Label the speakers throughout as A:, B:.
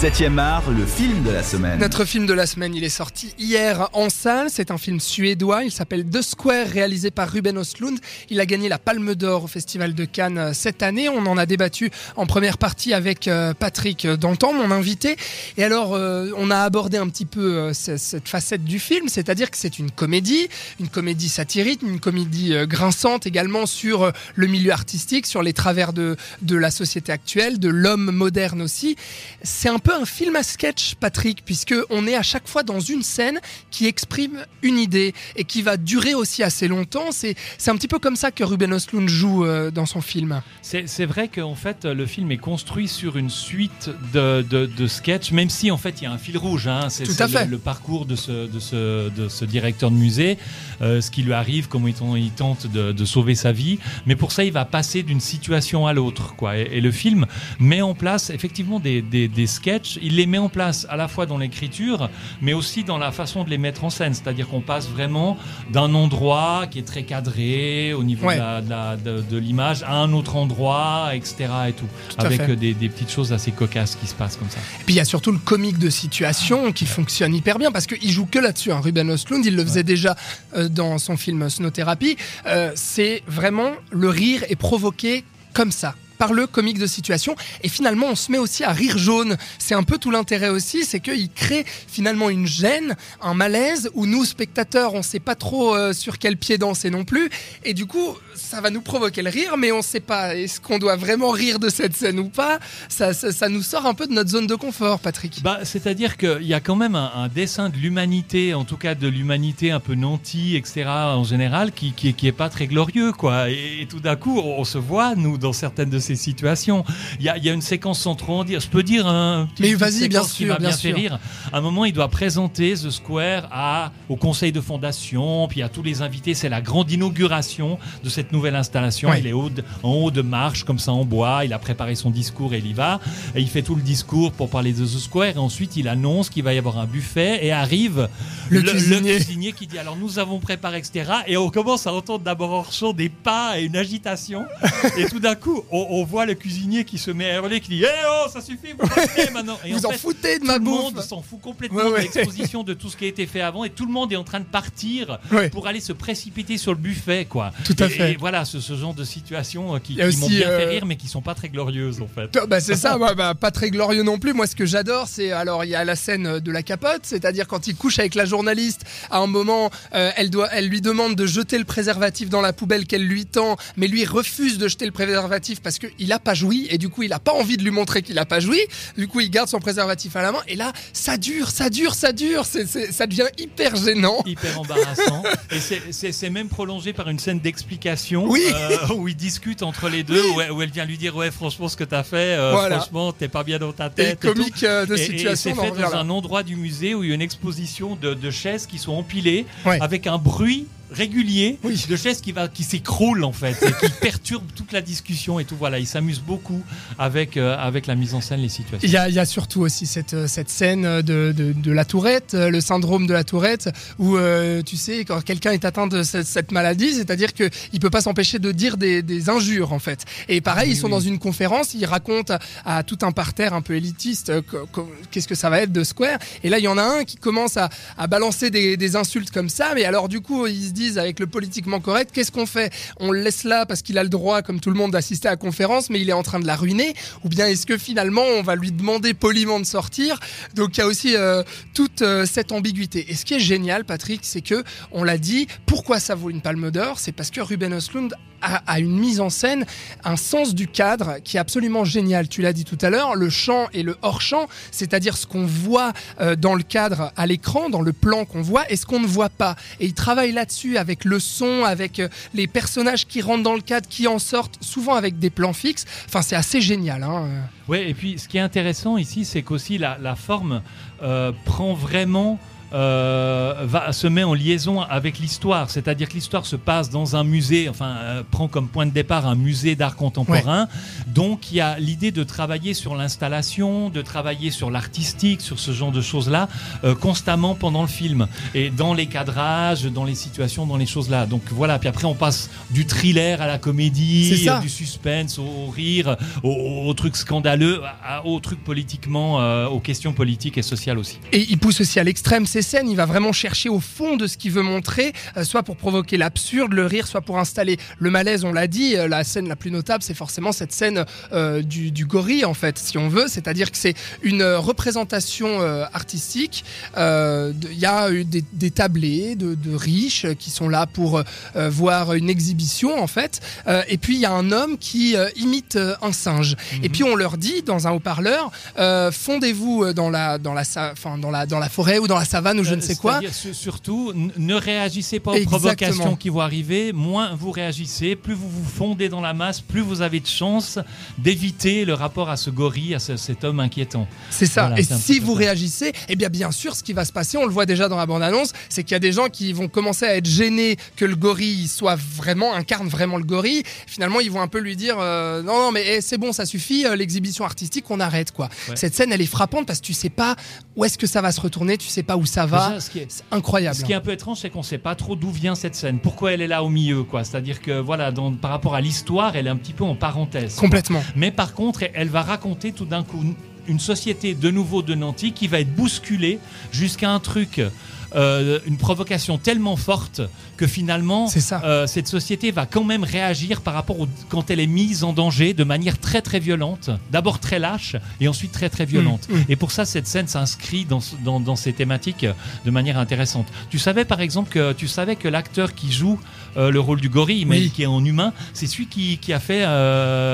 A: 7ème art, le film de la semaine.
B: Notre film de la semaine, il est sorti hier en salle. C'est un film suédois. Il s'appelle The Square, réalisé par Ruben Östlund. Il a gagné la Palme d'Or au Festival de Cannes euh, cette année. On en a débattu en première partie avec euh, Patrick Dantan, mon invité. Et alors, euh, on a abordé un petit peu cette facette du film, c'est-à-dire que c'est une comédie, une comédie satirique, une comédie grinçante également sur le milieu artistique, sur les travers de, de la société actuelle, de l'homme moderne aussi. C'est un peu un film à sketch, Patrick, puisque on est à chaque fois dans une scène qui exprime une idée et qui va durer aussi assez longtemps. C'est un petit peu comme ça que Ruben Östlund joue euh, dans son film.
C: C'est vrai qu'en fait, le film est construit sur une suite de, de, sketchs, même si en fait il y a un fil rouge. Hein. C'est le, le, parcours de ce, de ce, de ce directeur de musée, euh, ce qui lui arrive, comment il, tente de, de, sauver sa vie. Mais pour ça, il va passer d'une situation à l'autre. quoi. Et, et, le film met en place effectivement des, des, des sketchs il les met en place à la fois dans l'écriture, mais aussi dans la façon de les mettre en scène. C'est-à-dire qu'on passe vraiment d'un endroit qui est très cadré au niveau de l'image à un autre endroit, etc. Et tout, avec des, petites choses assez cocasses qui se passent comme ça.
B: Et puis il y a surtout le comique de situation qui fonctionne hyper bien parce qu'il joue que là-dessus. Hein. Ruben Östlund, il le faisait déjà euh, dans son film Snow Therapy. Euh, c'est vraiment le rire est provoqué comme ça par le comique de situation. Et finalement, on se met aussi à rire jaune. C'est un peu tout l'intérêt aussi, c'est qu'il crée finalement une gêne, un malaise, où nous, spectateurs, on ne sait pas trop euh, sur quel pied danser non plus. Et du coup, ça va nous provoquer le rire, mais on ne sait pas est-ce qu'on doit vraiment rire de cette scène ou pas. Ça, ça, nous sort un peu de notre zone de confort, Patrick.
C: Bah, C'est-à-dire qu'il y a quand même un, dessin de l'humanité, en tout cas de l'humanité un peu nantie, etc., en général, qui, qui, pas très glorieux, quoi. Et, tout d'un coup, on, se voit, nous, dans certaines de ces situations. Il y a, y a, une séquence sans trop en dire. Je peux dire un
B: petit Mais vas-y, bien sûr, qui bien,
C: fait rire. À un moment, il doit présenter The Square à, au conseil de fondation, puis à tous les invités. C'est la grande inauguration de cette nouvelle installation. Il est haut en haut de marche, comme ça en bois. Il a préparé son discours et il y va. Et il fait tout le discours pour parler de The Square. Et ensuite, il annonce qu'il va y avoir un buffet. Et arrive le, cuisinier. qui dit Alors, nous avons préparé, etc. Et on commence à entendre d'abord hors champ des pas et une agitation. et tout d'un coup, on, on, voit le cuisinier qui se met à hurler, qui dit Eh oh, ça suffit, vous maintenant.
B: Et vous en, foutez de ma bouffe.
C: Tout le monde s'en fout complètement de l'exposition de tout ce qui a été fait avant. Et tout le monde est en train de partir pour aller se précipiter sur le buffet, quoi.
B: Tout à fait.
C: Et voilà, ce, genre de situation euh, qui, m'ont bien fait euh, rire, mais qui sont pas très glorieuses, en fait.
B: Bah, c'est ça, bah, pas très glorieux non plus. Moi, ce que j'adore, c'est alors il y a la scène de la capote, c'est-à-dire quand il couche avec la journaliste, à un moment, euh, elle, doit, elle lui demande de jeter le préservatif dans la poubelle qu'elle lui tend, mais lui refuse de jeter le préservatif parce qu'il a pas joui et du coup il a pas envie de lui montrer qu'il a pas joui. Du coup il garde son préservatif à la main et là ça dure, ça dure, ça dure. Ça devient hyper gênant.
C: Hyper embarrassant. et c'est, même prolongé par une scène d'explication
B: oui.
C: Euh, où ils discutent entre les deux, où, elle vient lui dire ouais franchement ce que t'as fait, euh, franchement t'es pas bien dans ta tête.
B: Et comique euh, de situation.
C: Et, c'est fait dans un endroit du musée où il y a une exposition de, chaises qui sont empilées avec un bruit régulier de chaises qui, va, qui s'écroule en fait, et qui perturbe toute la discussion et tout. Voilà, il s'amuse beaucoup avec, euh, avec la mise en scène, les situations.
B: Il y a, il y a surtout aussi cette, euh, cette scène de, de, de, la tourette, euh, le syndrome de la tourette, où tu sais, quand quelqu'un est atteint de cette, maladie, c'est-à-dire qu'il ne peut pas s'empêcher de dire des, des, injures en fait. Et pareil, ils sont dans une conférence, ils racontent à, tout un parterre un peu élitiste qu'est-ce que ça va être de Square. Et là, il y en a un qui commence à, à balancer des, des insultes comme ça, mais alors du coup, il se avec le politiquement correct, qu'est-ce qu'on fait? On le laisse là parce qu'il a le droit, comme tout le monde, d'assister à la conférence, mais il est en train de la ruiner? Ou bien est-ce que finalement on va lui demander poliment de sortir? Donc il y a aussi euh, toute euh, cette ambiguïté. Et ce qui est génial, Patrick, c'est que on l'a dit, pourquoi ça vaut une palme d'or? C'est parce que Ruben Östlund a, une mise en scène, un sens du cadre qui est absolument génial. Tu l'as dit tout à l'heure, le champ et le hors-champ, c'est-à-dire ce qu'on voit euh, dans le cadre à l'écran, dans le plan qu'on voit, et ce qu'on ne voit pas. Et il travaille là-dessus avec le son, avec euh, les personnages qui rentrent dans le cadre, qui en sortent, souvent avec des plans fixes. Enfin, c'est assez génial. Hein.
C: Ouais, et puis ce qui est intéressant ici, c'est qu'aussi la, forme euh, prend vraiment euh, va, se met en liaison avec l'histoire, c'est-à-dire que l'histoire se passe dans un musée, enfin euh, prend comme point de départ un musée d'art contemporain. Donc il y a l'idée de travailler sur l'installation, de travailler sur l'artistique, sur ce genre de choses-là, euh, constamment pendant le film et dans les cadrages, dans les situations, dans les choses-là. Donc voilà. Puis après on passe du thriller à la comédie, du suspense au, rire, au, truc scandaleux, au truc politiquement, aux questions politiques et sociales aussi.
B: Et il pousse aussi à l'extrême scènes, il va vraiment chercher au fond de ce qu'il veut montrer, euh, soit pour provoquer l'absurde, le rire, soit pour installer le malaise. On l'a dit, euh, la scène la plus notable, c'est forcément cette scène euh, du, gorille, en fait, si on veut. C'est-à-dire que c'est une représentation artistique. Il y a des, des tablés de, riches qui sont là pour voir une exhibition, en fait. et puis il y a un homme qui imite un singe. Et mhm. puis on leur dit dans un haut-parleur, fondez-vous dans la, dans, la, dans, la, dans la forêt ou dans la savane ou je ne sais quoi.
C: Surtout, ne réagissez pas aux provocations qui vont arriver. Moins vous réagissez, plus vous vous fondez dans la masse, plus vous avez de chances d'éviter le rapport à ce gorille, à cet homme inquiétant.
B: C'est ça. et si vous réagissez, eh bien, bien sûr, ce qui va se passer, on le voit déjà dans la bande-annonce, c'est qu'il y a des gens qui vont commencer à être gênés que le gorille soit vraiment, incarne vraiment le gorille. Finalement, ils vont un peu lui dire euh, non, non, mais eh, c'est bon, ça suffit, euh, l'exhibition artistique, on arrête, quoi. Cette scène, elle est frappante parce que tu sais pas où est-ce que ça va se retourner, tu sais pas où ça va. ce qui est, incroyable.
C: Ce qui est un peu étrange, c'est qu'on ne sait pas trop d'où vient cette scène, pourquoi elle est là au milieu, quoi. C'est-à-dire que voilà, par rapport à l'histoire, elle est un petit peu en parenthèse.
B: Complètement.
C: Mais par contre, elle va raconter tout d'un coup une société de nouveau de Nanty qui va être bousculée jusqu'à un truc euh, une provocation tellement forte que finalement, euh, cette société va quand même réagir par rapport au, quand elle est mise en danger de manière très très violente. D'abord très lâche et ensuite très très violente. Mmh, mmh. Et pour ça, cette scène s'inscrit dans, dans, ces thématiques de manière intéressante. Tu savais par exemple que tu savais que l'acteur qui joue euh, le rôle du gorille, mais qui est en humain, c'est celui qui, qui, a fait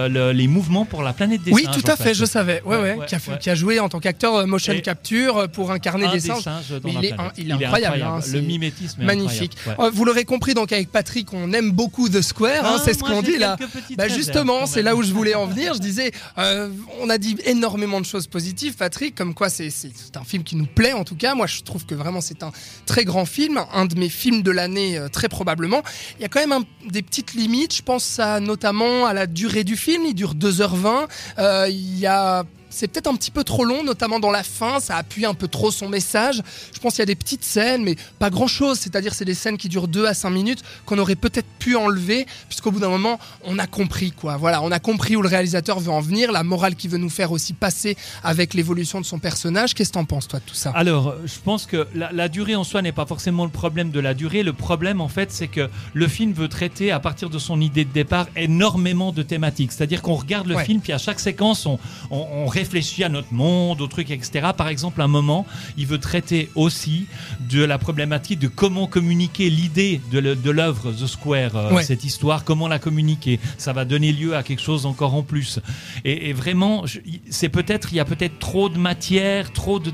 C: les mouvements pour la planète des
B: oui,
C: singes.
B: Oui, tout à fait, je savais. Ouais, ouais, qui, a qui, a joué en tant qu'acteur motion capture pour incarner des, singes. il, est, il, est, incroyable. Hein,
C: le mimétisme est
B: magnifique. Euh, vous l'aurez compris, donc avec Patrick, on aime beaucoup The Square. Hein, ah, c'est ce qu'on dit là. Bah, justement, c'est là où je voulais en venir. Je disais, euh, on a dit énormément de choses positives, Patrick, comme quoi c'est un film qui nous plaît en tout cas. Moi, je trouve que vraiment c'est un très grand film, un de mes films de l'année euh, très probablement. Il y a quand même des petites limites. Je pense à, notamment à la durée du film. Il dure 2h20. il y a c'est peut-être un petit peu trop long, notamment dans la fin, ça appuie un peu trop son message. Je pense qu'il y a des petites scènes, mais pas grand-chose, c'est-à-dire c'est des scènes qui durent 2 à 5 minutes qu'on aurait peut-être pu enlever, puisqu'au bout d'un moment, on a compris quoi. Voilà, on a compris où le réalisateur veut en venir, la morale qu'il veut nous faire aussi passer avec l'évolution de son personnage. Qu'est-ce que t'en penses toi de tout ça?
C: Alors, je pense que la, durée en soi n'est pas forcément le problème de la durée. Le problème en fait, c'est que le film veut traiter à partir de son idée de départ énormément de thématiques. C'est-à-dire qu'on regarde le film, puis à chaque séquence, on, on, on réfléchit à notre monde, aux trucs, etc. Par exemple, un moment, il veut traiter aussi de la problématique de comment communiquer l'idée de l'œuvre The Square, euh, cette histoire, comment la communiquer. Ça va donner lieu à quelque chose encore en plus. Et, vraiment, c'est peut-être, il y a peut-être trop de matière, trop de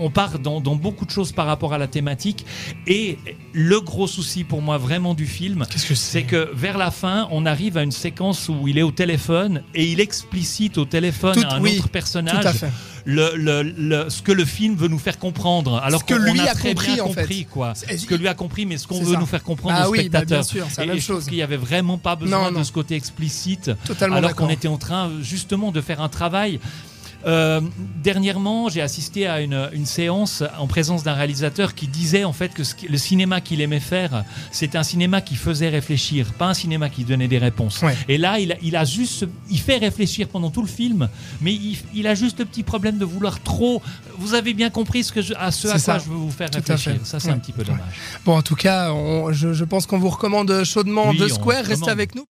C: on part dans, beaucoup de choses par rapport à la thématique. Et le gros souci pour moi vraiment du film, c'est que vers la fin, on arrive à une séquence où il est au téléphone et il explicite au téléphone à un autre personnage. Le, ce que le film veut nous faire comprendre. Alors ce que lui a, très compris, bien compris, quoi. Ce que lui a compris, mais ce qu'on veut nous faire comprendre ah, au oui, bah, spectateur. bien
B: sûr, c'est la même chose.
C: qu'il n'y avait vraiment pas besoin de ce côté explicite. Totalement alors qu'on était en train justement de faire un travail euh, dernièrement, j'ai assisté à une, séance en présence d'un réalisateur qui disait en fait que le cinéma qu'il aimait faire, c'était un cinéma qui faisait réfléchir, pas un cinéma qui donnait des réponses. Et là, il, a juste, il fait réfléchir pendant tout le film, mais il, a juste le petit problème de vouloir trop. Vous avez bien compris ce que à ce à quoi je veux vous faire réfléchir. Ça, c'est un petit peu dommage.
B: Bon, en tout cas, je, pense qu'on vous recommande chaudement The Square. Restez avec nous.